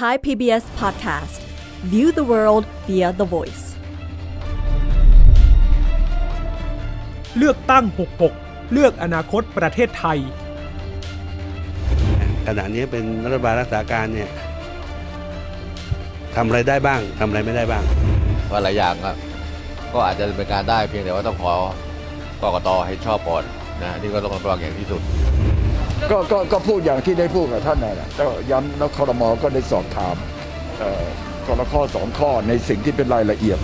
Thai PBS Podcast View the world via the voice เลือกตั้ง 66 เลือกอนาคตประเทศไทย ขณะนี้เป็นรัฐบาลรักษาการเนี่ยทำอะไรได้บ้างทำอะไรไม่ได้บ้างว่าหลายอย่างก็ก็อาจจะเป็นการได้เพียงแต่ว่าต้องขอกกตให้ชอบก่อนนะนี่ก็ต้องระวังอย่างที่สุด ก็ก็ก็พูดอย่างที่ได้พูดกับท่านนั่นแหละก็ย้ำแล้วคอรมอก็ได้สอบถามเอ่อคนละข้อสองข้อในสิ่งที่เป็นรายละเอียด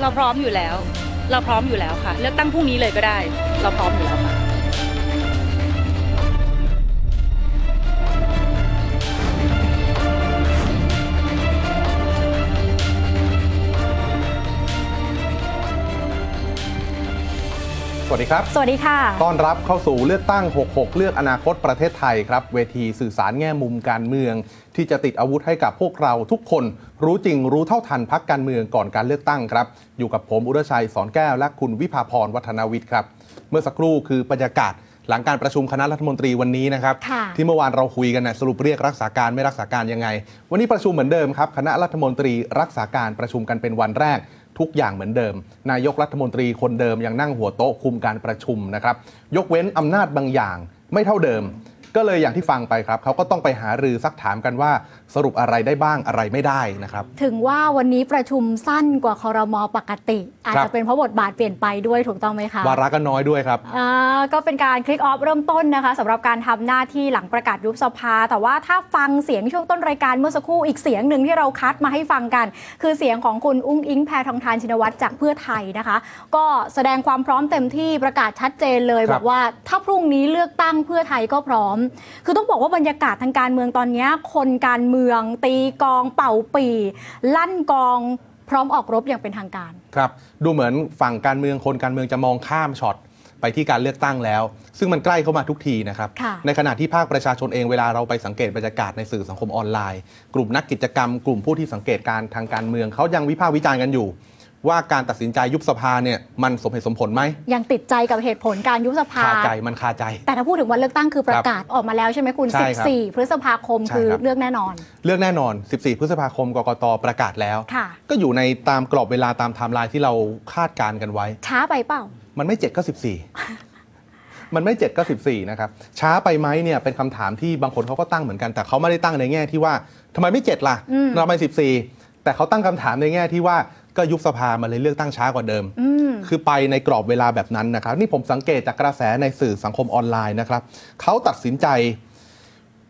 เราพร้อมอยู่แล้ว เราพร้อมอยู่แล้วค่ะ เลือกตั้งพรุ่งนี้เลยก็ได้ เราพร้อมอยู่แล้วค่ะ สวัสดีครับ สวัสดีค่ะ ต้อนรับเข้าสู่เลือกตั้ง 66 เลือกอนาคตประเทศไทยครับ เวทีสื่อสารแง่มุมการเมือง ที่จะติดอาวุธให้กับพวกเราทุกคน รู้จริงรู้เท่าทันพักการเมืองก่อนการเลือกตั้งครับ อยู่กับผมอุรชัยสอนแก้วและคุณวิภาพรวัฒนาวิทย์ครับ เมื่อสักครู่คือบรรยากาศหลังการประชุมคณะรัฐมนตรีวันนี้นะครับค่ะที่เมื่อวานเราคุยกันนะสรุปเรียกรักษาการไม่รักษาการยังไง วันนี้ประชุมเหมือนเดิมครับ คณะรัฐมนตรีรักษาการประชุมกันเป็นวันแรก ทุกอย่างเหมือนเดิม นายกรัฐมนตรีคนเดิมยังนั่งหัวโต๊ะคุมการประชุมนะครับ ยกเว้นอำนาจบางอย่างไม่เท่าเดิม ก็เลยอย่างที่ฟังไปครับเขาก็ต้องไปหารือซักถามกันว่า สรุปอะไรได้บ้างอะไรไม่ได้นะครับ ถึงว่าวันนี้ประชุมสั้นกว่าคอรมอปกติ อาจครัจะบเป็นเพราะบทบาทเปลี่ยนไปด้วยถูกต้องไหมคะวาระก็น้อยด้วยครับอ่าก็เป็นการคลิกออฟเริ่มต้นนะคะสำหรับการทำหน้าที่หลังประกาศยุบสภา แต่ว่าถ้าฟังเสียงช่วงต้นรายการเมื่อสักครู่อีกเสียงหนึ่งที่เราคัดมาให้ฟังกัน คือเสียงของคุณอุ้งอิงแพทองทานชินวัตรจากเพื่อไทยนะคะ ก็แสดงความพร้อมเต็มที่ประกาศชัดเจนเลยครับบอกว่าถ้าพรุ่งนี้เลือกตั้งเพื่อไทยก็พร้อม คือต้องบอกว่าบรรยากาศทางการเมืองตอนนี้คนการเมืองตีกลองเป่าปี ลั่นกลองพร้อมออกรบอย่างเป็นทางการ ครับดูเหมือนฝั่งการเมืองคนการเมืองจะมองข้ามช็อตไปที่การเลือกตั้งแล้ว ซึ่งมันใกล้เข้ามาทุกทีนะครับค่ะในขณะที่ภาคประชาชนเองเวลาเราไปสังเกตบรรยากาศในสื่อสังคมออนไลน์ กลุ่มนักกิจกรรม กลุ่มผู้ที่สังเกตการณ์ทางการเมืองเขายังวิพากษ์วิจารณ์กันอยู่ ว่าการตัดสินใจยุบสภาเนี่ยมันสมเหตุสมผลไหมยังติดใจกับเหตุผลการยุบสภาคาใจมันคาใจ แต่ถ้าพูดถึงวันเลือกตั้งคือประกาศออกมาแล้วใช่ไหมคุณใช่ครับ14 พฤษภาคมใช่คือครับเลือกแน่นอน เลือกแน่นอน 14 พฤษภาคมกกตประกาศแล้วค่ะก็อยู่ในตามกรอบเวลาตามไทม์ไลน์ที่เราคาดการณ์กันไว้ ช้าไปเปล่า มันไม่7ก็14มันไม่7ก็14 นะครับ ช้าไปไหมเนี่ยเป็นคำถามที่บางคนเขาก็ตั้งเหมือนกัน แต่เขาไม่ได้ตั้งในแง่ที่ว่าทำไมไม่ 7 ล่ะอืมเราไม่14 แต่เขาตั้งคำถามในแง่ที่ว่า ก็ยุบสภามาเลยเลือกตั้งช้ากว่าเดิมอืมคือไปในกรอบเวลาแบบนั้นนะครับ นี่ผมสังเกตจากกระแสในสื่อสังคมออนไลน์นะครับเขาตัดสินใจ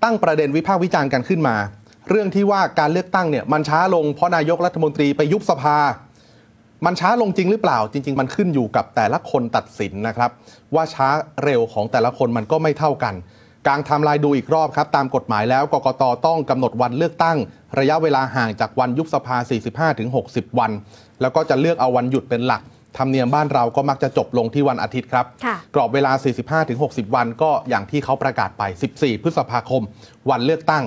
ตั้งประเด็นวิพากษ์วิจารณ์กันขึ้นมา เรื่องที่ว่าการเลือกตั้งเนี่ยมันช้าลงเพราะนายกรัฐมนตรีไปยุบสภา มันช้าลงจริงหรือเปล่า จริง ๆ มันขึ้นอยู่กับแต่ละคนตัดสินนะครับ ว่าช้าเร็วของแต่ละคนมันก็ไม่เท่ากัน กลางไทม์ไลน์ดูอีกรอบครับ ตามกฎหมายแล้วกกตต้องกำหนดวันเลือกตั้ง ระยะเวลาห่างจากวันยุบสภา 45-60 วัน แล้วก็จะเลือกเอาวันหยุดเป็นหลักธรรมเนียมบ้านเราก็มักจะจบลงที่วันอาทิตย์ครับค่ะกรอบเวลา 45-60 วันก็อย่างที่เขาประกาศไป 14 พฤษภาคม วันเลือกตั้ง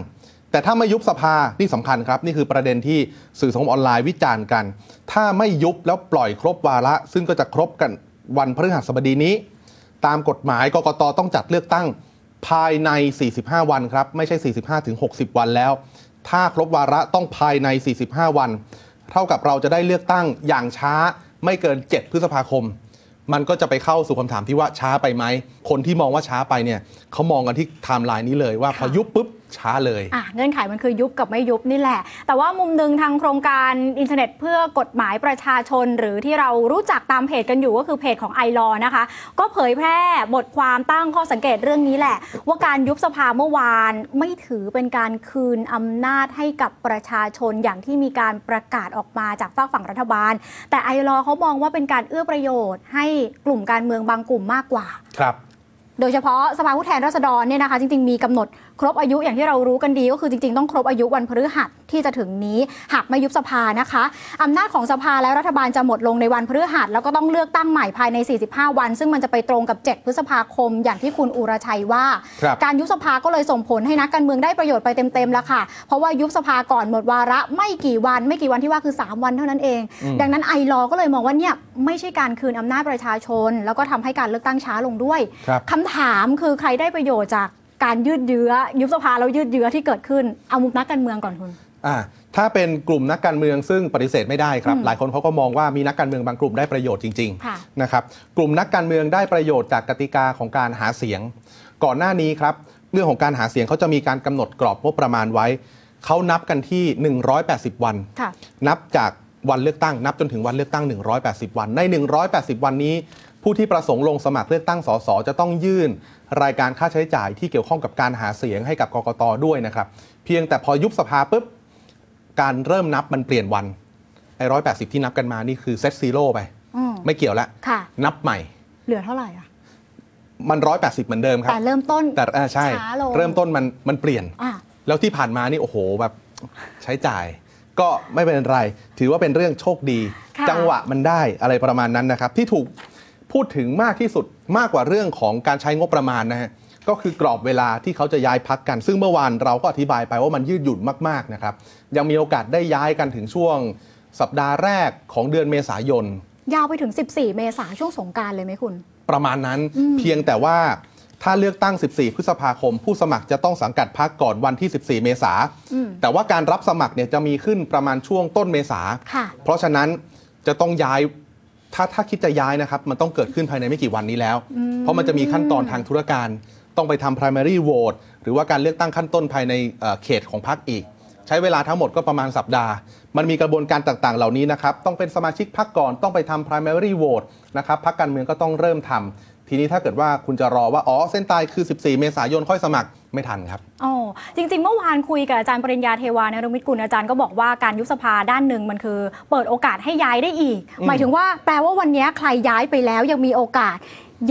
แต่ถ้าไม่ยุบสภานี่สำคัญครับ นี่คือประเด็นที่สื่อสังคมออนไลน์วิจารณ์กัน ถ้าไม่ยุบแล้วปล่อยครบวาระ ซึ่งก็จะครบกันวันพฤหัสบดีนี้ ตามกฎหมายกกตต้องจัดเลือกตั้ง ภายใน 45 วันครับ ไม่ใช่ 45 ถึง 60 วันแล้ว ถ้าครบวาระต้องภายใน 45 วัน เท่ากับเราจะได้เลือกตั้งอย่างช้าไม่เกิน 7 พฤษภาคม มันก็จะไปเข้าสู่คำถามที่ว่าช้าไปไหม คนที่มองว่าช้าไปเนี่ยเขามองกันที่ไทม์ไลน์นี้เลยว่าพอยุบปุ๊บ ช้าเลยอะเงื่อนไขมันคือยุบกับไม่ยุบนี่แหละ แต่ว่ามุมหนึ่งทางโครงการอินเทอร์เน็ตเพื่อกฎหมายประชาชน หรือที่เรารู้จักตามเพจกันอยู่ก็คือเพจของไอรอนะคะ ก็เผยแพร่บทความตั้งข้อสังเกตเรื่องนี้แหละ ว่าการยุบสภาเมื่อวานไม่ถือเป็นการคืนอำนาจให้กับประชาชนอย่างที่มีการประกาศออกมาจากฝากฝั่งรัฐบาล แต่ไอรอเขามองว่าเป็นการเอื้อประโยชน์ ให้กลุ่มการเมืองบางกลุ่มมากกว่า ครับ โดยเฉพาะสภาผู้แทนราษฎรเนี่ยนะคะจริง ๆ มีกำหนดครบอายุอย่างที่เรารู้กันดีก็คือจริง ๆ ต้องครบอายุวันพฤหัสที่จะถึงนี้ หากไม่ยุบสภานะคะอำนาจของสภาและรัฐบาลจะหมดลงในวันพฤหัสแล้วก็ต้องเลือกตั้งใหม่ภายใน 45 วัน ซึ่งมันจะไปตรงกับ 7 พฤษภาคม อย่างที่คุณอุรชัยว่าครับการยุบสภาก็เลยส่งผลให้นักการเมืองได้ประโยชน์ไปเต็มๆแล้วค่ะ เพราะว่ายุบสภาก่อนหมดวาระไม่กี่วัน ไม่กี่วันที่ว่าคือ 3 วันเท่านั้นเอง ดังนั้นไอรอก็เลยมองว่าเนี่ยไม่ใช่การคืนอำนาจประชาชน แล้วก็ทำให้การเลือกตั้งช้าลงด้วยครับคำถามคือใครได้ประโยชน์จากการยืดเยื้อ ยุบสภาแล้วยืดเยื้อที่เกิดขึ้นเอามุมนักการเมืองก่อนคุณอ่าถ้าเป็นกลุ่มนักการเมืองซึ่งปฏิเสธไม่ได้ครับอืมหลายคนเขาก็มองว่ามีนักการเมืองบางกลุ่มได้ประโยชน์จริงค่ะๆนะครับกลุ่มนักการเมืองได้ประโยชน์จากกติกาของการหาเสียง ก่อนหน้านี้ครับเรื่องของการหาเสียงเขาจะมีการกำหนดกรอบงบประมาณไว้ เขานับกันที่ 180 วันค่ะนับจากวันเลือกตั้ง นับจนถึงวันเลือกตั้ง 180 วัน ใน 180 วันนี้ ผู้ที่ประสงค์ลงสมัครเลือกตั้งสสจะต้องยื่น รายการค่าใช้จ่ายที่เกี่ยวข้องกับการหาเสียงให้กับกกตด้วยนะครับ เพียงแต่พอยุบสภาปุ๊บการเริ่มนับมันเปลี่ยนวันไอ้ร้อยแปดสิบที่นับกันมานี่คือเซตซีโร่ไปอืมไม่เกี่ยวแล้วค่ะนับใหม่ เหลือเท่าไหร่อะมันร้อยแปดสิบเหมือนเดิมครับแต่เริ่มต้นแต่อ่าใช่ช้าลงเริ่มต้นมันมันเปลี่ยนอะแล้วที่ผ่านมานี่โอ้โหแบบใช้จ่าย ก็ไม่เป็นไร ถือว่าเป็นเรื่องโชคดีค่ะจังหวะมันได้อะไรประมาณนั้นนะครับ ที่ถูก พูดถึงมากที่สุดมากกว่าเรื่องของการใช้งบประมาณนะฮะก็คือกรอบเวลาที่เขาจะย้ายพักกัน ซึ่งเมื่อวานเราก็อธิบายไปว่ามันยืดหยุ่นมากๆนะครับยังมีโอกาสได้ย้ายกันถึงช่วงสัปดาห์แรกของเดือนเมษายน ยาวไปถึง 14 เมษาช่วงสงกรารเลยไหมคุณ ประมาณนั้นเพียงแต่ว่าถ้าเลือกตั้ง 14 พฤษภาคม ผู้สมัครจะต้องสังกัดพักก่อนวันที่ 14 เมษาอืมแต่ว่าการรับสมัครเนี่ยจะมีขึ้นประมาณช่วงต้นเมษาค่ะเพราะฉะนั้นจะต้องย้าย ถ้าถ้าคิดจะย้ายนะครับ มันต้องเกิดขึ้นภายในไม่กี่วันนี้แล้ว เพราะมันจะมีขั้นตอนทางธุรการ ต้องไปทำ primary vote หรือว่าการเลือกตั้งขั้นต้นภายในเอ่อเขตของพรรคอีก ใช้เวลาทั้งหมดก็ประมาณสัปดาห์ มันมีกระบวนการต่างๆ เหล่านี้นะครับ ต้องเป็นสมาชิกพรรคก่อน ต้องไปทำ primary vote นะครับพรรคการเมืองก็ต้องเริ่มทำ ทีนี้ถ้าเกิดว่าคุณจะรอว่าอ๋อเส้นตายคือ 14 เมษายนค่อยสมัครไม่ทันครับอ๋อจริง ๆ เมื่อวานคุยกับอาจารย์ปริญญาเทวานรมิตกุลอาจารย์ก็บอกว่าการยุบสภาด้านหนึ่งมันคือ เปิดโอกาสให้ย้ายได้อีก หมายถึงว่าแปลว่าวันนี้ใครย้ายไปแล้วยังมีโอกาส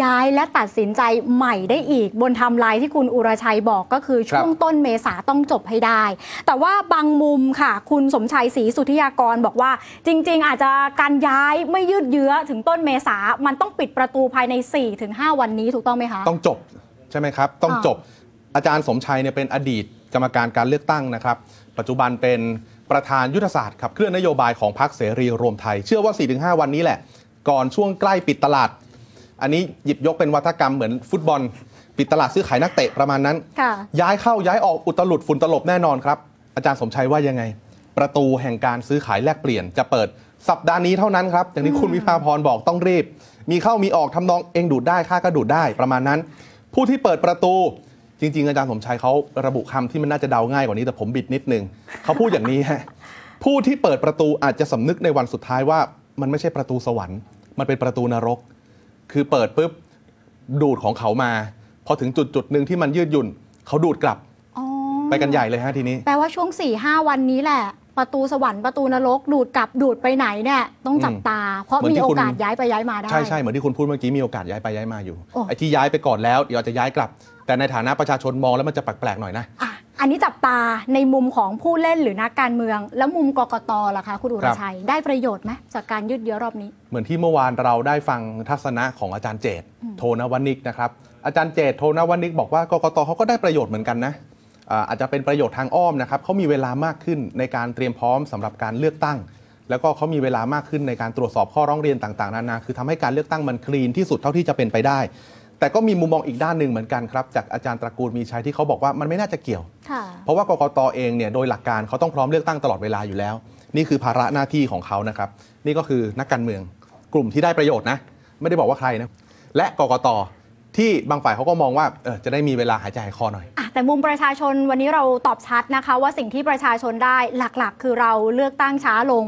ย้ายและตัดสินใจใหม่ได้อีก บนไทำลายที่คุณอุรชัยบอกก็คือช่วงต้นเมษาต้องจบให้ได้ แต่ว่าบางมุมค่ะ คุณสมชัยศรีสุทธิยากรบอกว่า จริง ๆ อาจจะการย้ายไม่ยืดเยื้อถึงต้นเมษามันต้องปิดประตูภายใน 4-5 วันนี้ถูกต้องไหมคะ ต้องจบใช่ไหมครับ ต้องอ่าจบอาจารย์สมชัยเนี่ยเป็นอดีตกรรมการการเลือกตั้งนะครับ ปัจจุบันเป็นประธานยุทธศาสตร์ขับเคลื่อนนโยบายของพรรคเสรีรวมไทย เชื่อว่า 4-5 วันนี้แหละ ก่อนช่วงใกล้ปิดตลาด อันนี้หยิบยกเป็นวัฒกรรมเหมือนฟุตบอล ปิดตลาดซื้อขายนักเตะประมาณนั้น ค่ะย้ายเข้าย้ายออกอุตลุดฝุ่นตลบแน่นอนครับ อาจารย์สมชัยว่ายังไง ประตูแห่งการซื้อขายแลกเปลี่ยนจะเปิดสัปดาห์นี้เท่านั้นครับ อย่างที่คุณวิภาพรบอกต้องรีบ มีเข้ามีออกทำนองเองดูดได้ค่าก็ดูดได้ประมาณนั้น ผู้ที่เปิดประตู จริง ๆ อาจารย์สมชัยเขาระบุคำที่มันน่าจะเดาง่ายกว่านี้แต่ผมบิดนิดนึงเขาพูดอย่างนี้ฮะผู้ที่เปิดประตูอาจจะสำนึกในวันสุดท้ายว่า มันไม่ใช่ประตูสวรรค์ มันเป็นประตูนรก คือเปิดปุ๊บดูดของเขามา พอถึงจุดจุดๆหนึ่งที่มันยืดหยุ่น เขาดูดกลับอ๋อไปกันใหญ่เลยฮะทีนี้ แปลว่าช่วง4ี่ห้าวันนี้แหละ ประตูสวรรค์ประตูนรก ดูดกลับดูดไปไหนเนี่ยต้องจับตา เพราะเหมือนมีที่โอคุณกาสย้ายไปย้ายมาได้ ใช่ใช่เหมือนที่คุณพูดเมื่อกี้มีโอกาสย้ายไปย้ายมาอยู่โอ้ไอ้ที่ย้ายไปก่อนแล้วเดี๋ยวอาจจะย้ายกลับ แต่ในฐานะประชาชนมองแล้วมันจะแปลกๆหน่อยนะอะ อันนี้จับตาในมุมของผู้เล่นหรือนักการเมือง แล้วมุมกกตล่ะคะคุณอุครรับชัย ได้ประโยชน์ไหมจากการยืดเยื้อรอบนี้ เหมือนที่เมื่อวานเราได้ฟังทัศนะของอาจารย์เจตโทนวนิกนะครับอาจารย์เจตโทนวนิกบอกว่ากกตเขาก็ได้ประโยชน์เหมือนกันนะอ่าอาจจะเป็นประโยชน์ทางอ้อมนะครับเขามีเวลามากขึ้นในการเตรียมพร้อมสำหรับการเลือกตั้ง แล้วก็เขามีเวลามากขึ้นในการตรวจสอบข้อร้องเรียนต่าง ๆ นานา คือทำให้การเลือกตั้งมันคลีนที่สุดเท่าที่จะเป็นไปได้ แต่ก็มีมุมมองอีกด้านหนึ่งเหมือนกันครับ จากอาจารย์ตระกูลมีชัยที่เขาบอกว่ามันไม่น่าจะเกี่ยวค่ะเพราะว่ากกตเองเนี่ยโดยหลักการเขาต้องพร้อมเลือกตั้งตลอดเวลาอยู่แล้ว นี่คือภาระหน้าที่ของเขานะครับ นี่ก็คือนักการเมืองกลุ่มที่ได้ประโยชน์นะ ไม่ได้บอกว่าใครนะ และกกตที่บางฝ่ายเขาก็มองว่าเออจะได้มีเวลาหายใจหายคอหน่อยอะแต่มุมประชาชนวันนี้เราตอบชัดนะคะ ว่าสิ่งที่ประชาชนได้หลักๆ คือเราเลือกตั้งช้าลง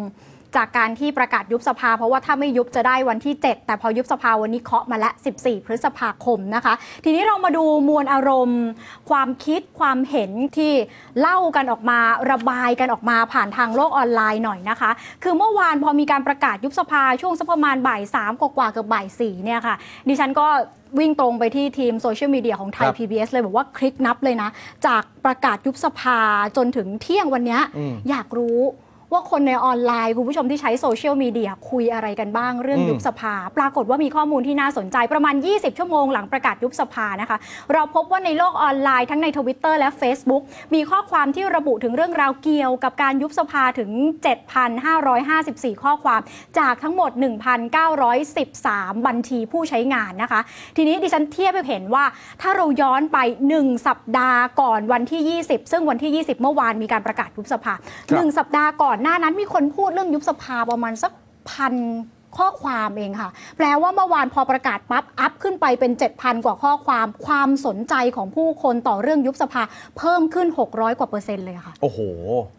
จากการที่ประกาศยุบสภา เพราะว่าถ้าไม่ยุบจะได้วันที่ 7 แต่พอยุบสภาวันนี้เคาะมาละ 14 พฤษภาคมนะคะ ทีนี้เรามาดูมวลอารมณ์ ความคิดความเห็นที่เล่ากันออกมาระบายกันออกมาผ่านทางโลกออนไลน์หน่อยนะคะ คือเมื่อวานพอมีการประกาศยุบสภาช่วงสักประมาณบ่ายสามกว่าๆเกือบบ่ายสี่เนี่ยค่ะ ดิฉันก็วิ่งตรงไปที่ทีมโซเชียลมีเดียของไทยครับ PBS เลยบอกว่าคลิกนับเลยนะ จากประกาศยุบสภาจนถึงเที่ยงวันเนี้ยอืมอยากรู้ ว่าคนในออนไลน์ คุณผู้ชมที่ใช้โซเชียลมีเดียคุยอะไรกันบ้างเรื่องอยุบสภา ปรากฏว่ามีข้อมูลที่น่าสนใจประมาณ 20 ชั่วโมงหลังประกาศยุบสภานะคะ เราพบว่าในโลกออนไลน์ทั้งในทวิตเตอร์และ Facebook มีข้อความที่ระบุถึงเรื่องราวเกี่ยวกับการยุบสภาถึง 7,554 ข้อความ จากทั้งหมด 1,913 บัญชีผู้ใช้งานนะคะ ทีนี้ดิฉันเทียบไปเห็นว่าถ้าเราย้อนไป 1 สัปดาห์ก่อนวันที่ 20 ซึ่งวันที่ 20 เมื่อวานมีการประกาศยุบสภาครับหนึ่งสัปดาห์ก่อนหน้านั้นมีคนพูดเรื่องยุบสภาประมาณสักพันข้อความเองค่ะ แปลว่าเมื่อวานพอประกาศปั๊บ อัพขึ้นไปเป็น 7,000 กว่าข้อความ ความสนใจของผู้คนต่อเรื่องยุบสภาเพิ่มขึ้น 600 กว่าเปอร์เซ็นต์เลยค่ะ โอ้โห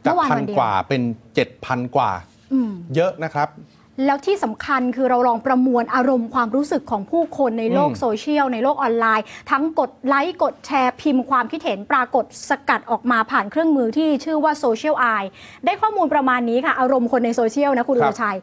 จากเมื่อวานพันวันเดียวกว่าเป็นเจ็ดพันกว่าอืมเยอะนะครับ แล้วที่สำคัญคือเราลองประมวลอารมณ์ความรู้สึกของผู้คนในโลกอืมโซเชียล ในโลกออนไลน์ ทั้งกดไลค์ กดแชร์ พิมพ์ความคิดเห็นปรากฏสกัดออกมาผ่านเครื่องมือที่ชื่อว่าโซเชียลไอได้ข้อมูลประมาณนี้ค่ะ อารมณ์คนในโซเชียลนะคุณครัดุบชัย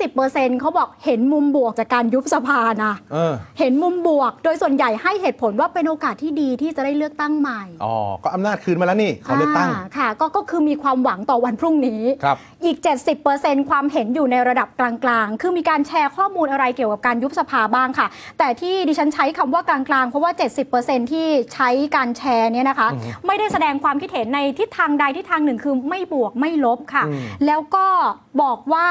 20%เขาบอกเห็นมุมบวกจากการยุบสภานะเออเห็นมุมบวก โดยส่วนใหญ่ให้เหตุผลว่าเป็นโอกาสที่ดีที่จะได้เลือกตั้งใหม่อ๋อก็อำนาจคืนมาแล้วนี่เขาเลือกตั้งาค่ะก็ก็คือมีความหวังต่อวันพรุ่งนี้ครับอีก 70%ความเห็นอยู่ในระดับกลางๆ คือมีการแชร์ข้อมูลอะไรเกี่ยวกับการยุบสภาบ้างค่ะ แต่ที่ดิฉันใช้คำว่ากลางๆ เพราะว่า 70%ที่ใช้การแชร์เนี่ยนะคะ ไม่ได้แสดงความคิดเห็นในทิศทางใดทิศทางหนึ่งคือไม่บวกไม่ลบค่ะอืมแล้วก็บอกว่า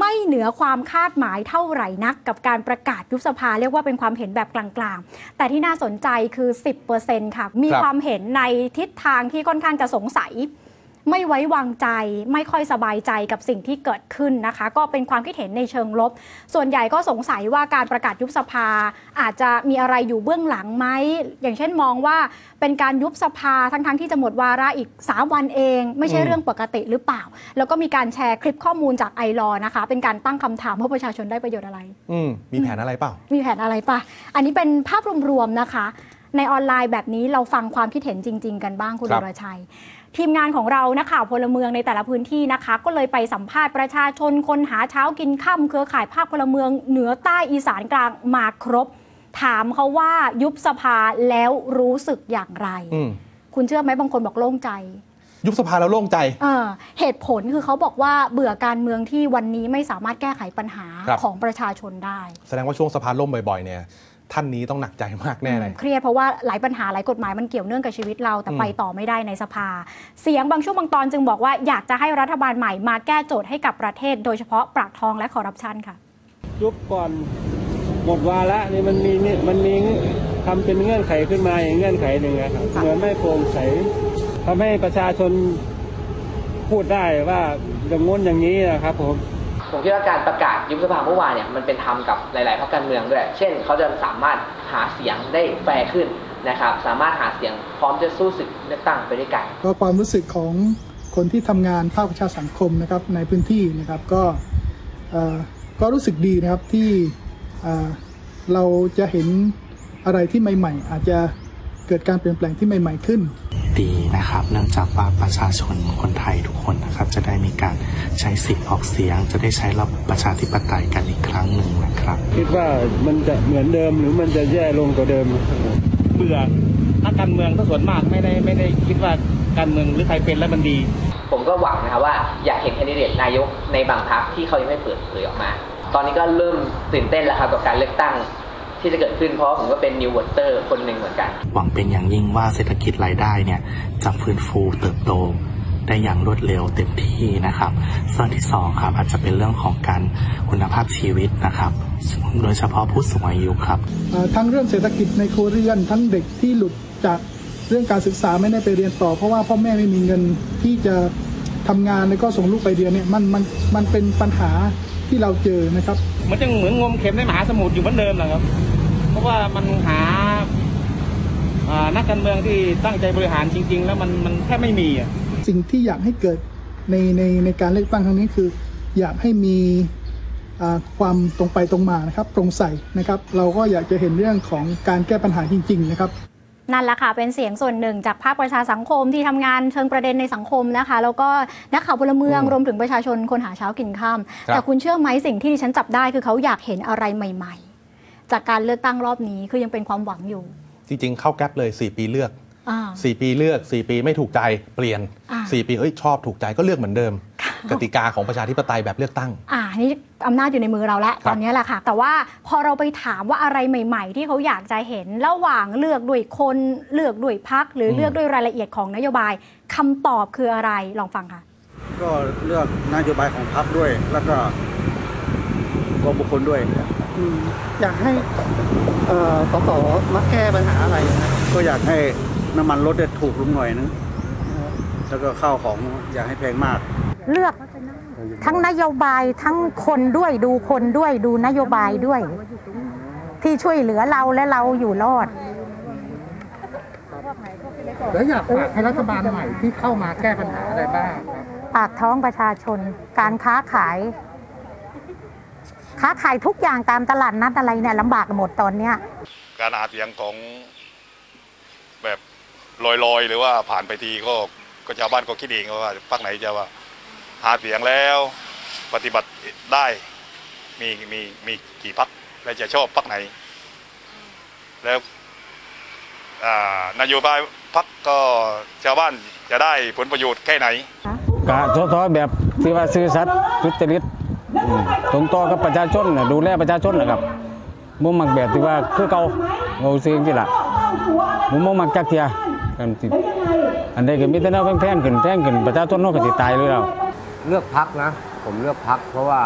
ไม่เหนือความคาดหมายเท่าไหร่นัก กับการประกาศยุบสภาเรียกว่าเป็นความเห็นแบบกลางๆ แต่ที่น่าสนใจคือ 10%ค่ะ มีครับความเห็นในทิศทางที่ค่อนข้างจะสงสัย ไม่ไว้วางใจ ไม่ค่อยสบายใจกับสิ่งที่เกิดขึ้นนะคะ ก็เป็นความคิดเห็นในเชิงลบ ส่วนใหญ่ก็สงสัยว่าการประกาศยุบสภา อาจจะมีอะไรอยู่เบื้องหลังไหมอย่างเช่นมองว่าเป็นการยุบสภาทั้งๆที่จะหมดวาระอีก 3 วันเอง ไม่ใช่อืมเรื่องปกติหรือเปล่า แล้วก็มีการแชร์คลิปข้อมูลจากไอรอนะคะ เป็นการตั้งคำถามว่าประชาชนได้ประโยชน์อะไรอืมมีแผนอะไรเปล่า มีแผนอะไรปะอันนี้เป็นภาพรวมๆนะคะ ในออนไลน์แบบนี้เราฟังความคิดเห็นจริง ๆ กันบ้างคุณครัดบรชัย ทีมงานของเรานักข่าวพลเมืองในแต่ละพื้นที่นะคะ ก็เลยไปสัมภาษณ์ประชาชนคนหาเช้ากินค่ำเครือข่ายภาคพลเมือง เหนือใต้อีสานกลางมาครบ ถามเขาว่ายุบสภาแล้วรู้สึกอย่างไรอืมคุณเชื่อไหมบางคนบอกโล่งใจ ยุบสภาแล้วโล่งใจเออเหตุผลคือเขาบอกว่าเบื่อการเมืองที่วันนี้ไม่สามารถแก้ไขปัญหาครับของประชาชนได้ แสดงว่าช่วงสภาล่มบ่อยๆเนี่ย ท่านนี้ต้องหนักใจมากแน่เลยเครียดเพราะว่าหลายปัญหาหลายกฎหมายมันเกี่ยวเนื่องกับชีวิตเราแต่อืมไปต่อไม่ได้ในสภา เสียงบางช่วงบางตอนจึงบอกว่าอยากจะให้รัฐบาลใหม่มาแก้โจทย์ให้กับประเทศ โดยเฉพาะปากท้องและคอร์รัปชันค่ะยุบก่อนหมดวาระนี่มันมีนี่มันมีทำเป็นเงื่อนไขขึ้นมาอย่างเงื่อนไขหนึ่งนะครับเหมือนไม่โปร่งใสทำให้ประชาชนพูดได้ว่าอย่างง้นอย่างนี้นะครับผม ผมคิดว่าการประกาศยุบสภาเมื่อวานเนี่ยมันเป็นธรรมกับหลาย ๆพรรคการเมืองด้วย เช่นเขาจะสามารถหาเสียงได้แฟร์ขึ้นนะครับ สามารถหาเสียงพร้อมจะสู้ศึกเลือกตั้งไปด้วยกัน ก็ความรู้สึกของคนที่ทำงานภาคประชาสังคมนะครับในพื้นที่นะครับก็ก็รู้สึกดีนะครับที่เราจะเห็นอะไรที่ใหม่ ๆ อาจจะ เกิดการเปลี่ยนแปลงที่ใหม่ ๆขึ้น ดีนะครับ เนื่องจากว่าประชาชนคนไทยทุกคนนะครับ จะได้มีการใช้สิทธิ์ออกเสียง จะได้ใช้ระบบประชาธิปไตยกันอีกครั้งหนึ่งนะครับ คิดว่ามันจะเหมือนเดิมหรือมันจะแย่ลงกว่าเดิม เบื่อนักการเมืองก็ส่วนมากไม่ได้ไม่ได้คิดว่าการเมืองหรือใครเป็นแล้วมันดี ผมก็หวังนะครับว่าอยากเห็นแคนดิเดตนายกในบางพรรคที่เขายังไม่เปิดเผยออกมา ตอนนี้ก็เริ่มตื่นเต้นแล้วครับกับการเลือกตั้ง ที่จะเกิดขึ้นเพราะว่าผมก็เป็นนิววอเตอร์คนหนึ่งเหมือนกัน หวังเป็นอย่างยิ่งว่าเศรษฐกิจรายได้เนี่ยจะฟื้นฟูเติบโตได้อย่างรวดเร็วเต็มที่นะครับ ส่วนที่สองครับอาจจะเป็นเรื่องของการคุณภาพชีวิตนะครับ โดยเฉพาะผู้สูงอายุครับเอ่อทั้งเรื่องเศรษฐกิจในครัวเรือนทั้งเด็กที่หลุดจากเรื่องการศึกษาไม่ได้ไปเรียนต่อ เพราะว่าพ่อแม่ไม่มีเงินที่จะทำงานแล้วก็ส่งลูกไปเรียนเนี่ยมันมันมันเป็นปัญหาที่เราเจอนะครับ มันจะเหมือนงมเข็มในมหาสมุทรอยู่เหมือนเดิมนะครับเพ ราะว่ามันหาอ่านักการเมืองที่ตั้งใจบริหารจริง ๆ แล้วมันมันแทบไม่มีอะสิ่งที่อยากให้เกิดในในในการเลือกตั้งครั้งนี้คือ อยากให้มีอ่าความตรงไปตรงมานะครับตรงใสนะครับ เราก็อยากจะเห็นเรื่องของการแก้ปัญหาจริง ๆ นะครับนั่นแหละค่ะ เป็นเสียงส่วนหนึ่งจากภาคประชาสังคมที่ทำงานเชิงประเด็นในสังคมนะคะ แล้วก็นักข่าวพลเมืองอืมรวมถึงประชาชนคนหาเช้ากินข้ามครับแต่คุณเชื่อไหมสิ่งที่ดิฉันจับได้คือเขาอยากเห็นอะไรใหม่ ๆ จากการเลือกตั้งรอบนี้คือยังเป็นความหวังอยู่ จริงๆ เข้าแก๊ปเลย 4 ปีเลือกอ่า4ปีเลือก 4 ปีไม่ถูกใจเปลี่ยนอ่า4ปีเอ้ยชอบถูกใจก็เลือกเหมือนเดิม กติกาของประชาธิปไตยแบบเลือกตั้ง อ่านี่อำนาจอยู่ในมือเราแล้วครับตอนนี้แหละค่ะ แต่ว่าพอเราไปถามว่าอะไรใหม่ ๆ ที่เขาอยากจะเห็นระหว่างเลือกด้วยคนเลือกด้วยพักหรือเลือกด้วยรายละเอียดของนโยบายคำตอบคืออะไรลองฟังค่ะ ก็เลือกนโยบายของพรรคด้วย แล้วก็ตัวบุคคลด้วย อยากให้เอ่อสสมาแก้ปัญหาอะไรนะก็อยากให้น้ำมันรถเนี่ยถูกลงหน่อยนึงแล้วก็ข้าวของอยากให้แพงมาก เลือกทั้งนโยบายทั้งคนด้วยดูคนด้วยดูนโยบายด้วย ที่ช่วยเหลือเราและเราอยู่รอดแล้วอยากฝากให้รัฐบาลใหม่ที่เข้ามาแก้ปัญหาอะไรบ้างครับปากท้องประชาชนการค้าขาย ค้าขายทุกอย่างตามตลาดนัดอะไรเนี่ยลำบากหมดตอนเนี้ย การหาเสียงของแบบลอยๆ หรือว่าผ่านไปทีก็ก็ชาวบ้านก็คิดเองว่าพรรคไหนจะว่าหาเสียงแล้วปฏิบัติได้มีมีมีกี่พรรคและจะชอบพรรคไหน แล้วอ่านโยบายพรรคก็ชาวบ้านจะได้ผลประโยชน์แค่ไหนกะสอสอแบบที่ว่าซื่อสัตย์สุจริตอืม ตรงต่อกับประชาชนน่ะดูแลประชาชนนะครับมุมมักแบบที่ว่าคือเก่าเอาสิ่งที่ละมุมบ่มักจักเทียกันสิอันใดก็มีแต่แนวแพงๆขึ้นแพงขึ้นประชาชนนาะก็สิตายเลยแล้วเลือกพักนะ ผมเลือกพักเพราะว่า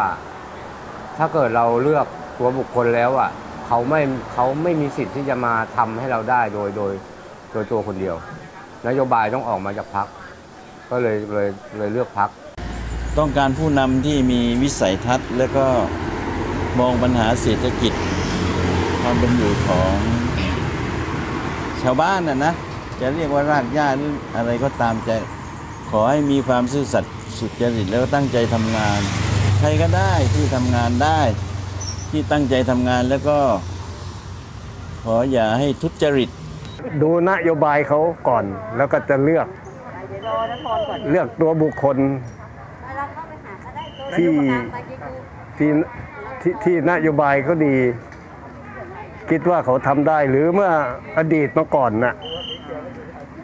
ถ้าเกิดเราเลือกตัวบุคคลแล้วอะเขาไม่เขาไม่มีสิทธิ์ที่จะมาทำให้เราได้โดยโดยโดยตัวคนเดียว นโยบายต้องออกมาจากพักก็เลยเลยเลยเลือกพัก ต้องการผู้นำที่มีวิสัยทัศน์ และก็มองปัญหาเศรษฐกิจ ความเป็นอยู่ของชาวบ้านน่ะนะ จะเรียกว่ารากหญ้าหรืออะไรก็ตามใจ ขอให้มีความซื่อสัตย์สุจริตแล้วก็ตั้งใจทำงาน ใครก็ได้ที่ทำงานได้ ที่ตั้งใจทำงานแล้วก็ ขออย่าให้ทุจริต ดูนโยบายเขาก่อนแล้วก็จะเลือก เลือกตัวบุคคล ที่ที่ที่ที่นโยบายเขาดี คิดว่าเขาทำได้หรือเมื่ออดีตมาก่อนน่ะ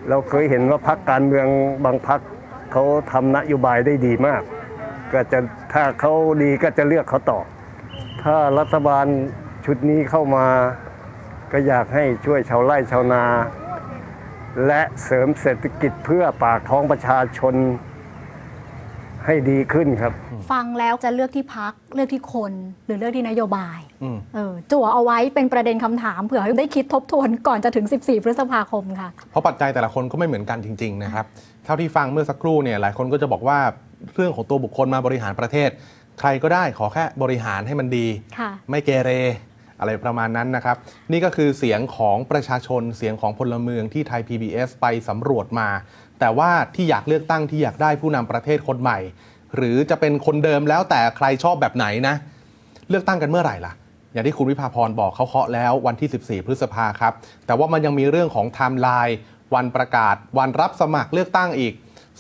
เราเคยเห็นว่าพักการเมืองบางพักเขาทำนโยบายได้ดีมาก ก็จะถ้าเขาดีก็จะเลือกเขาต่อ ถ้ารัฐบาลชุดนี้เข้ามา ก็อยากให้ช่วยชาวไร่ชาวนา และเสริมเศรษฐกิจเพื่อปากท้องประชาชน ให้ดีขึ้นครับ ฟังแล้วจะเลือกที่พักเลือกที่คนหรือเลือกที่นโยบายอืมเออจั่วเอาไว้เป็นประเด็นคำถามเผื่อให้ได้คิดทบทวนก่อนจะถึง 14 พฤษภาคมค่ะ เพราะปัจจัยแต่ละคนก็ไม่เหมือนกันจริง ๆ นะครับ เท่าที่ฟังเมื่อสักครู่เนี่ยหลายคนก็จะบอกว่าเรื่องของตัวบุคคลมาบริหารประเทศ ใครก็ได้ขอแค่บริหารให้มันดีค่ะไม่เกเรอะไรประมาณนั้นนะครับ นี่ก็คือเสียงของประชาชนเสียงของพลเมืองที่ไทย PBS ไปสำรวจมา แต่ว่าที่อยากเลือกตั้งที่อยากได้ผู้นำประเทศคนใหม่ หรือจะเป็นคนเดิมแล้วแต่ใครชอบแบบไหนนะ เลือกตั้งกันเมื่อไหร่ล่ะ อย่างที่คุณวิภาพรบอกเขาเคาะแล้ววันที่ 14 พฤษภาครับ แต่ว่ามันยังมีเรื่องของไทม์ไลน์วันประกาศ วันรับสมัครเลือกตั้งอีก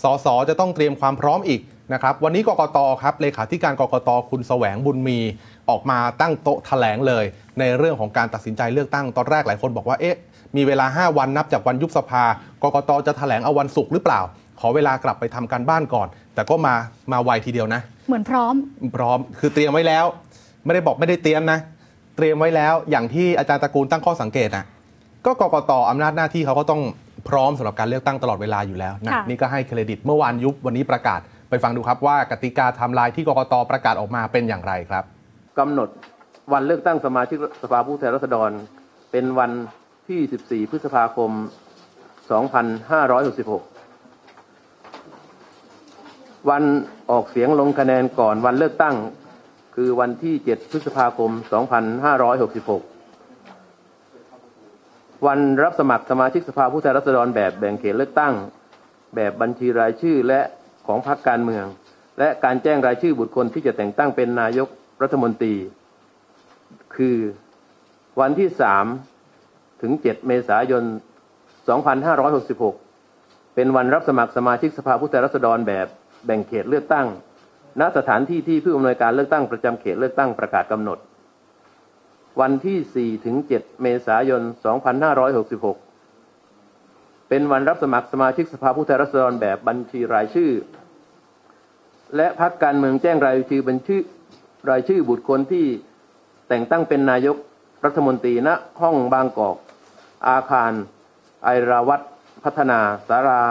สสจะต้องเตรียมความพร้อมอีกนะครับวันนี้กกตครับเลขาธิการกกตคุณแสวงบุญมี ออกมาตั้งโต๊ะแถลงเลย ในเรื่องของการตัดสินใจเลือกตั้งตอนแรกหลายคนบอกว่าเอ๊ะ มีเวลา 5 วันนับจากวันยุบสภากกตจะแถลงเอาวันศุกร์หรือเปล่า ขอเวลากลับไปทำการบ้านก่อน แต่ก็มามาไวทีเดียวนะ เหมือนพร้อม พร้อมคือเตรียมไว้แล้ว ไม่ได้บอกไม่ได้เตรียมนะ เตรียมไว้แล้วอย่างที่อาจารย์ตระกูลตั้งข้อสังเกตนะก็กกตอำนาจหน้าที่เขาก็ต้องพร้อมสำหรับการเลือกตั้งตลอดเวลาอยู่แล้วนะค่ะนี่ก็ให้เครดิตเมื่อวานยุบวันนี้ประกาศไปฟังดูครับว่ากติกาไทม์ไลน์ที่กกตประกาศออกมาเป็นอย่างไรครับกำหนดวันเลือกตั้งสมาชิกสภาผู้แทนราษฎร เป็นวัน ที่ 14 พฤษภาคม 2566 วันออกเสียงลงคะแนนก่อนวันเลือกตั้ง คือวันที่ 7 พฤษภาคม 2566 วันรับสมัครสมาชิกสภาผู้แทนราษฎรแบบแบ่งเขตเลือกตั้ง แบบบัญชีรายชื่อและของพรรคการเมือง และการแจ้งรายชื่อบุคคลที่จะแต่งตั้งเป็นนายกรัฐมนตรี คือวันที่ 3 ถึง 7 เมษายน 2566 เป็นวันรับสมัครสมาชิกสภาผู้แทนราษฎรแบบแบ่งเขตเลือกตั้ง ณ สถานที่ที่ผู้อำนวยการเลือกตั้งประจำเขตเลือกตั้งประกาศกำหนด วันที่ 4 ถึง 7 เมษายน 2566 เป็นวันรับสมัครสมาชิกสภาผู้แทนราษฎรแบบบัญชีรายชื่อ และพักการเมืองแจ้งรายชื่อบัญชีรายชื่อบุคคลที่แต่งตั้งเป็นนายกรัฐมนตรีณห้องบางกอก อาคารไอราวัตพัฒนาสารา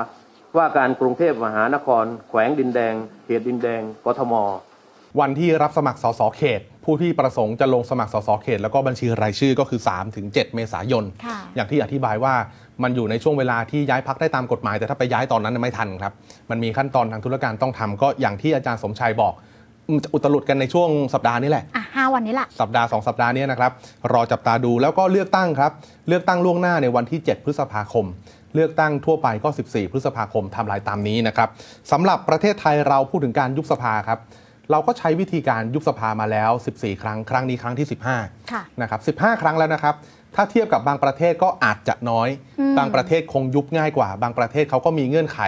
ว่าการกรุงเทพมหานคร แขวงดินแดง เขตดินแดงกทม วันที่รับสมัครสสเขต ผู้ที่ประสงค์จะลงสมัครสสเขต แล้วก็บัญชีรายชื่อก็คือ 3-7 เมษายนค่ะอย่างที่อธิบายว่ามันอยู่ในช่วงเวลาที่ย้ายพักได้ตามกฎหมาย แต่ถ้าไปย้ายตอนนั้นไม่ทันครับ มันมีขั้นตอนทางธุรการต้องทำก็อย่างที่อาจารย์สมชัยบอกมันจะ อุตลุดกันในช่วงสัปดาห์นี้แหละอะห้าวันนี้แหละสัปดาห์ 2 สัปดาห์เนี้นะครับ รอจับตาดูแล้วก็เลือกตั้งครับ เลือกตั้งล่วงหน้าในวันที่ 7 พฤษภาคม เลือกตั้งทั่วไปก็ 14 พฤษภาคมไทำลายตามนี้นะครับสำหรับประเทศไทยเราพูดถึงการยุบสภาครับ เราก็ใช้วิธีการยุบสภามาแล้ว 14 ครั้ง ครั้งนี้ครั้งที่ 15ค่ะนะครับ15 ครั้งแล้วนะครับ ถ้าเทียบกับบางประเทศก็อาจจะน้อยอืมบางประเทศคงยุบง่ายกว่า บางประเทศเขาก็มีเงื่อนไข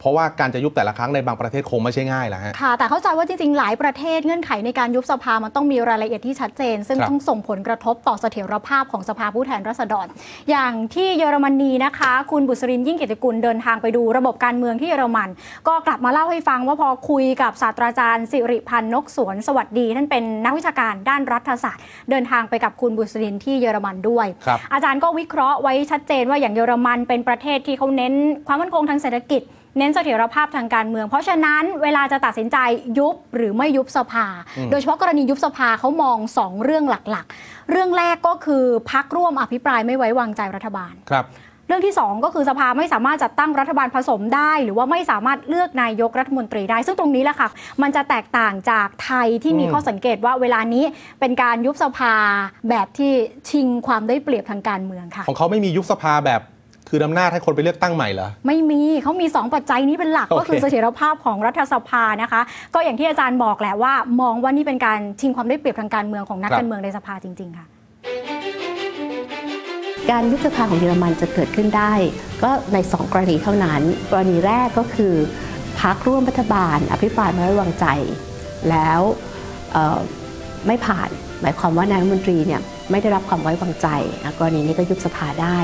เพราะว่าการจะยุบแต่ละครั้งในบางประเทศคงไม่ใช่ง่ายแหละฮะค่ะ แต่เข้าใจว่าจริง ๆ หลายประเทศเงื่อนไขในการยุบสภามันต้องมีรายละเอียดที่ชัดเจน ซึ่งครับต้องส่งผลกระทบต่อเสถียรภาพของสภาผู้แทนราษฎร อย่างที่เยอรมนีนะคะ คุณบุษรินทร์ยิ่งเกียรติกุลเดินทางไปดูระบบการเมืองที่เยอรมัน ก็กลับมาเล่าให้ฟังว่าพอคุยกับศาสตราจารย์สิริพันธ์นกสวนสวัสดีท่านเป็นนักวิชาการด้านรัฐศาสตร์ เดินทางไปกับคุณบุษรินทร์ที่เยอรมันด้วยครับอาจารย์ก็วิเคราะห์ไว้ชัดเจนว่าอย่างเยอรมันเป็นประเทศที่เขาเน้นความมั่นคงทางเศรษฐกิจ เน้นเสถียรภาพทางการเมือง เพราะฉะนั้นเวลาจะตัดสินใจยุบหรือไม่ยุบสภาอืมโดยเฉพาะกรณียุบสภาเขามอง 2 เรื่องหลักๆ เรื่องแรกก็คือพักร่วมอภิปรายไม่ไว้วางใจรัฐบาลครับเรื่องที่ 2 ก็คือสภาไม่สามารถจัดตั้งรัฐบาลผสมได้ หรือว่าไม่สามารถเลือกนายกรัฐมนตรีได้ ซึ่งตรงนี้แหละค่ะ มันจะแตกต่างจากไทยที่มีอืมข้อสังเกตว่าเวลานี้เป็นการยุบสภาแบบที่ชิงความได้เปรียบทางการเมืองค่ะ ของเขาไม่มียุบสภาแบบ คืออำนาจให้คนไปเลือกตั้งใหม่เหรอ ไม่มีเขามี 2 ปัจจัยนี้เป็นหลักโอเคก็คือเสถียรภาพของรัฐสภานะคะ ก็อย่างที่อาจารย์บอกแหละว่า มองว่านี่เป็นการชิงความได้เปรียบทางการเมืองของนักการเมืองในสภาจริง ๆ ค่ะ การยุบสภาของเยอรมันจะเกิดขึ้นได้ ก็ใน 2 กรณีเท่านั้น กรณีแรกก็คือพักร่วมรัฐบาล อภิปรายไม่ไว้วางใจ แล้วเอ่อไม่ผ่าน หมายความว่านายกรัฐมนตรีเนี่ยไม่ได้รับความไว้วางใจนะกรณีนี้ก็ยุบสภาได้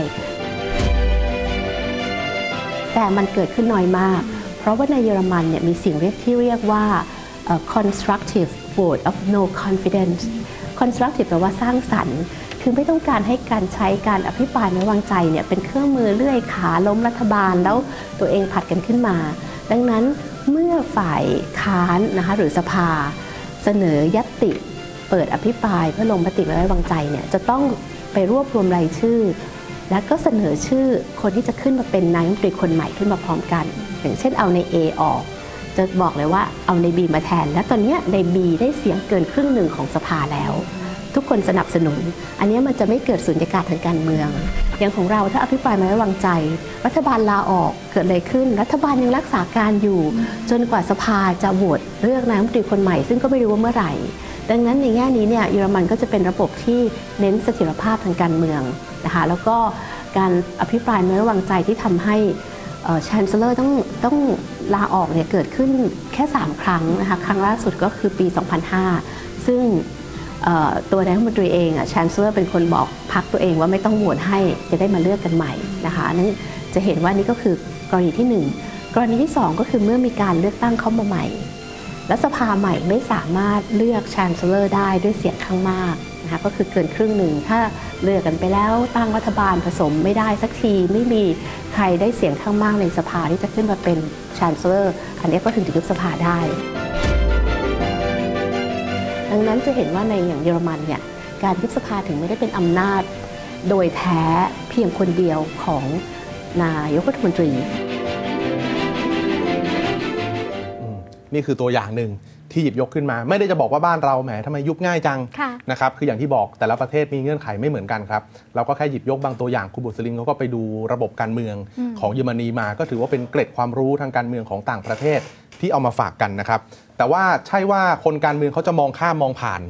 แต่มันเกิดขึ้นน้อยมาก เพราะว่าในเยอรมันเนี่ยมีสิ่งเรียกที่เรียกว่า constructive vote of no confidence constructive แปลว่าสร้างสรรค์คือไม่ต้องการให้การใช้การอภิปรายไม่ไว้วางใจเนี่ยเป็นเครื่องมือเลื่อยขาล้มรัฐบาลแล้วตัวเองผัดกันขึ้นมา ดังนั้นเมื่อฝ่ายค้านนะคะหรือสภา เสนอยัตติ เปิดอภิปรายเพื่อลงมติไม่ไว้วางใจเนี่ยจะต้องไปรวบรวมรายชื่อ แล้วก็เสนอชื่อคนที่จะขึ้นมาเป็นนายกรัฐมนตรีคนใหม่ขึ้นมาพร้อมกัน อย่างเช่นเอาใน A ออก จะบอกเลยว่าเอาใน B มาแทน และตอนนี้ใน B ได้เสียงเกินครึ่งหนึ่งของสภาแล้ว ทุกคนสนับสนุน อันนี้มันจะไม่เกิดสุญญากาศทางการเมือง อย่างของเราถ้าอภิปรายไม่ไว้วางใจ รัฐบาลลาออกเกิดอะไรขึ้น รัฐบาลยังรักษาการอยู่ จนกว่าสภาจะโหวตเลือกนายกรัฐมนตรีคนใหม่ ซึ่งก็ไม่รู้ว่าเมื่อไหร่ ดังนั้นในแง่นี้เนี่ยเยอรมันก็จะเป็นระบบที่เน้นเสถียรภาพทางการเมือง นะคะแล้วก็การอภิปรายไม่ไว้วางใจที่ทำให้ชันเซลเลอร์ต้องต้องลาออกเนี่ยเกิดขึ้นแค่ 3 ครั้งนะคะครั้งล่าสุดก็คือปี 2005 ซึ่งเอ่อตัวนายกรัฐมนตรีเองอะ Chancellor เป็นคนบอกพรรคตัวเองว่าไม่ต้องโหวตให้จะได้มาเลือกกันใหม่นะคะนั่นจะเห็นว่านี่ก็คือกรณีที่ 1 กรณีที่ 2 ก็คือเมื่อมีการเลือกตั้งเข้ามาใหม่ และสภาใหม่ไม่สามารถเลือกช a นเซลเลอร์ได้ด้วยเสียงข้างมาก นะคะก็คือเกินครึ่งหนึ่ง ถ้าเลือกกันไปแล้วตั้งรัฐบาลผสมไม่ได้สักทีไม่มีใครได้เสียงข้างมากในสภาที่จะขึ้นมาเป็นช a นเซอร์อันนี้ก็ถึงจะยุบสภาได้ ดังนั้นจะเห็นว่าในอย่างเยอรมันเนี่ยการยุบสภาถึงไม่ได้เป็นอำนาจ โดยแท้เพียงคนเดียวของนายกรัฐมนตรีนี่คือตัวอย่างหนึ่ง ที่หยิบยกขึ้นมา ไม่ได้จะบอกว่าบ้านเราแหมทำไมยุบง่ายจังค่ะนะครับคืออย่างที่บอกแต่ละประเทศมีเงื่อนไขไม่เหมือนกันครับเราก็แค่หยิบยกบางตัวอย่างคุณบุษลินเขาก็ไปดูระบบการเมืองอืมของเยอรมนีมา ก็ถือว่าเป็นเกร็ดความรู้ทางการเมืองของต่างประเทศที่เอามาฝากกันนะครับแต่ว่าใช่ว่าคนการเมืองเขาจะมองข้ามมองผ่าน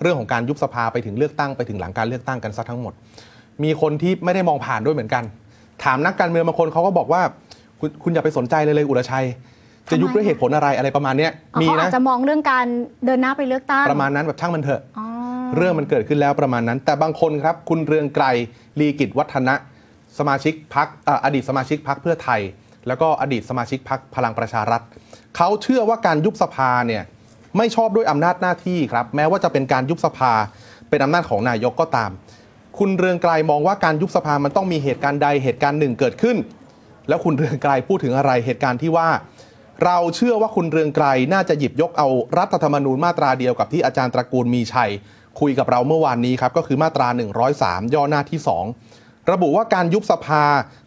เรื่องของการยุบสภาไปถึงเลือกตั้งไปถึงหลังการเลือกตั้งกันซะทั้งหมด มีคนที่ไม่ได้มองผ่านด้วยเหมือนกัน ถามนักการเมืองบางคนเขาก็บอกว่าคุณคุณอย่าไปสนใจเลยเลยอุรชัย จะยุบด้วยเหตุผลอะไรอะไรประมาณเนี้ยอ๋อมีเขาอานะจจะมองเรื่องการเดินหน้าไปเลือกตั้งประมาณนั้นแบบช่างมันเถอะอ๋อเรื่องมันเกิดขึ้นแล้วประมาณนั้น แต่บางคนครับ คุณเรืองไกรลีกิจวัฒนะ สมาชิกพักอดีตสมาชิกพักเพื่อไทย แล้วก็อดีตสมาชิกพักพลังประชารัฐเขาเชื่อว่าการยุบสภาเนี่ยไม่ชอบด้วยอำนาจหน้าที่ครับ แม้ว่าจะเป็นการยุบสภาเป็นอำนาจของนายกก็ตาม คุณเรืองไกลมองว่าการยุบสภามันต้องมีเหตุการณ์ใดเหตุการณ์หนึ่งเกิดขึ้น แล้วคุณเรืองไกลพูดถึงอะไรเหตุการณ์ที่ว่า เราเชื่อว่าคุณเรืองไกลน่าจะหยิบยกเอารัฐธรรมนูญมาตราเดียวกับที่อาจารย์ตระกูลมีชัย คุยกับเราเมื่อวานนี้ครับก็คือมาตรา 103 ย่อหน้าที่ 2 ระบุว่าการยุบสภา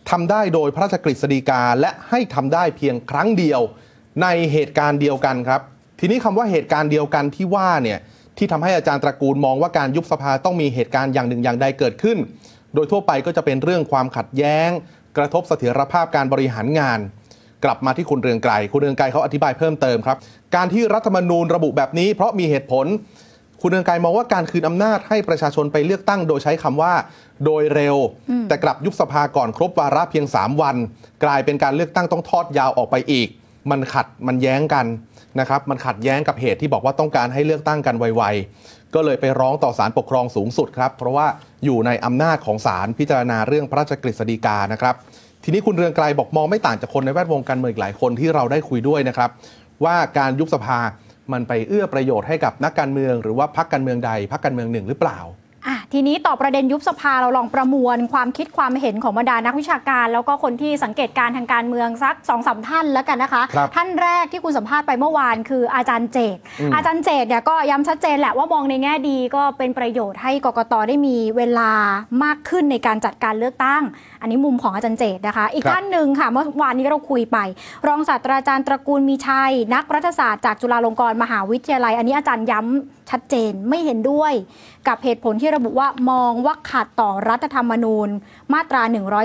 ทำได้โดยพระราชกฤษฎีกาและให้ทำได้เพียงครั้งเดียวในเหตุการณ์เดียวกันครับ ทีนี้คำว่าเหตุการณ์เดียวกันที่ว่าเนี่ยที่ทำให้อาจารย์ตระกูลมองว่าการยุบสภาต้องมีเหตุการณ์อย่างหนึ่งอย่างใดเกิดขึ้น โดยทั่วไปก็จะเป็นเรื่องความขัดแย้ง กระทบเสถียรภาพการบริหารงาน กลับมาที่คุณเรืองไกรคุณเรืองไกรเขาอธิบายเพิ่มเติมครับ การที่รัฐธรรมนูญระบุแบบนี้ เพราะมีเหตุผล คุณเรืองไกรมองว่าการคืนอำนาจให้ประชาชนไปเลือกตั้งโดยใช้คำว่า โดยเร็วอืมแต่กลับยุบสภาก่อนครบวาระเพียง 3 วัน กลายเป็นการเลือกตั้งต้องทอดยาวออกไปอีก มันขัดมันแย้งกันนะครับมันขัดแย้งกับเหตุที่บอกว่าต้องการให้เลือกตั้งกันไวๆ ก็เลยไปร้องต่อศาลปกครองสูงสุดครับ เพราะว่าอยู่ในอำนาจของศาลพิจารณาเรื่องพระราชกฤษฎีกานะครับ ทีนี้คุณเรืองไกลบอกมองไม่ต่างจากคนในแวดวงการเมืองอีกหลายคนที่เราได้คุยด้วยนะครับ ว่าการยุบสภามันไปเอื้อประโยชน์ให้กับนักการเมือง หรือว่าพรรคการเมืองใดพรรคการเมืองหนึ่งหรือเปล่าอะทีนี้ต่อประเด็นยุบสภาเราลองประมวลความคิดความเห็นของบรรดานักวิชาการ แล้วก็คนที่สังเกตการณ์ทางการเมืองสักสองสามท่านแล้วกันนะคะครับท่านแรกที่คุณสัมภาษณ์ไปเมื่อวานคืออาจารย์เจตอืมอาจารย์เจตเนี่ยก็ย้ำชัดเจนแหละว่ามองในแง่ดีก็เป็นประโยชน์ให้กกตได้มีเวลามากขึ้นในการจัดการเลือกตั้งอันนี้มุมของอาจารย์เจตนะคะ อีกครับท่านหนึ่งค่ะเมื่อวานนี้เราคุยไป รองศาสตราจารย์ตระกูลมีชัย นักรัฐศาสตร์จากจุฬาลงกรณ์มหาวิทยาลัย อันนี้อาจารย์ย้ำชัดเจนไม่เห็นด้วย กับเหตุผลที่ระบุว่ามองว่าขัดต่อรัฐธรรมนูญ มาตรา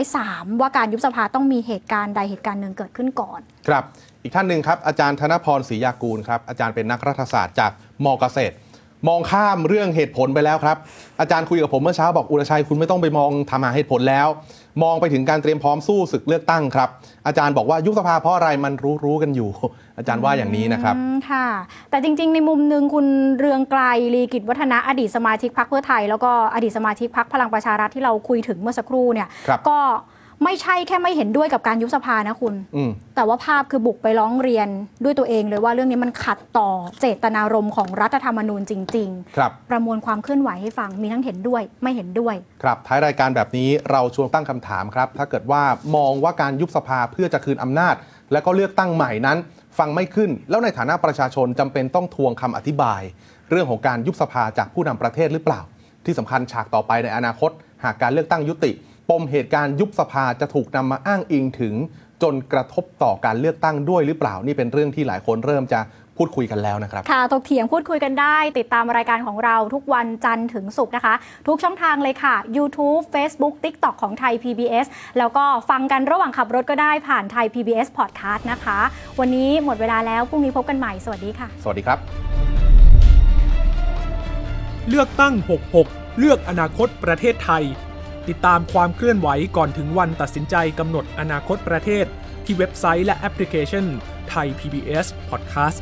103 ว่าการยุบสภาต้องมีเหตุการณ์ใดเหตุการณ์หนึ่งเกิดขึ้นก่อน ครับ อีกท่านหนึ่งครับ อาจารย์ธนพรศรียากูลครับ อาจารย์เป็นนักรัฐศาสตร์จากมเกษตร มองข้ามเรื่องเหตุผลไปแล้วครับ อาจารย์คุยกับผมเมื่อเช้าบอกอุรชัยคุณไม่ต้องไปมองทำหาเหตุผลแล้ว มองไปถึงการเตรียมพร้อมสู้ศึกเลือกตั้งครับ อาจารย์บอกว่ายุบสภาเพราะอะไรมันรู้รู้ๆกันอยู่ อาจารย์ว่าอย่างนี้นะครับอืมค่ะ แต่จริง ๆ ในมุมหนึ่งคุณเรืองไกลลีกิจวัฒนะอดีตสมาชิกพรรคเพื่อไทย แล้วก็อดีตสมาชิกพรรคพลังประชารัฐที่เราคุยถึงเมื่อสักครู่เนี่ยครับก็ ไม่ใช่แค่ไม่เห็นด้วยกับการยุบสภานะคุณอืมแต่ว่าภาพคือบุกไปร้องเรียนด้วยตัวเองเลยว่าเรื่องนี้มันขัดต่อเจตนารมณ์ของรัฐธรรมนูญจริงครับๆประมวลความเคลื่อนไหวให้ฟังมีทั้งเห็นด้วยไม่เห็นด้วย ครับ ท้ายรายการแบบนี้เราชวนตั้งคำถามครับ ถ้าเกิดว่ามองว่าการยุบสภาเพื่อจะคืนอำนาจ และก็เลือกตั้งใหม่นั้น ฟังไม่ขึ้น แล้วในฐานะประชาชนจำเป็นต้องทวงคำอธิบาย เรื่องของการยุบสภาจากผู้นำประเทศหรือเปล่า ที่สำคัญฉากต่อไปในอนาคต หากการเลือกตั้งยุติป มเหตุการณ์ยุบสภาจะถูกนำมาอ้างอิงถึง จนกระทบต่อการเลือกตั้งด้วยหรือเปล่านี่เป็นเรื่องที่หลายคนเริ่มจะพูดคุยกันแล้วนะครับ ค่ะ ตกเถียงพูดคุยกันได้ ติดตามรายการของเราทุกวันจันทร์ถึงศุกร์นะคะ ทุกช่องทางเลยค่ะ YouTube Facebook TikTok ของไทย PBS แล้วก็ฟังกันระหว่างขับรถก็ได้ผ่านไทย PBS Podcast นะคะ วันนี้หมดเวลาแล้ว พรุ่งนี้พบกันใหม่ สวัสดีค่ะ สวัสดีครับ เลือกตั้ง 66 เลือกอนาคตประเทศไทย ติดตามความเคลื่อนไหวก่อนถึงวันตัดสินใจกำหนดอนาคตประเทศ ที่เว็บไซต์และแอปพลิเคชันไทย PBS Podcast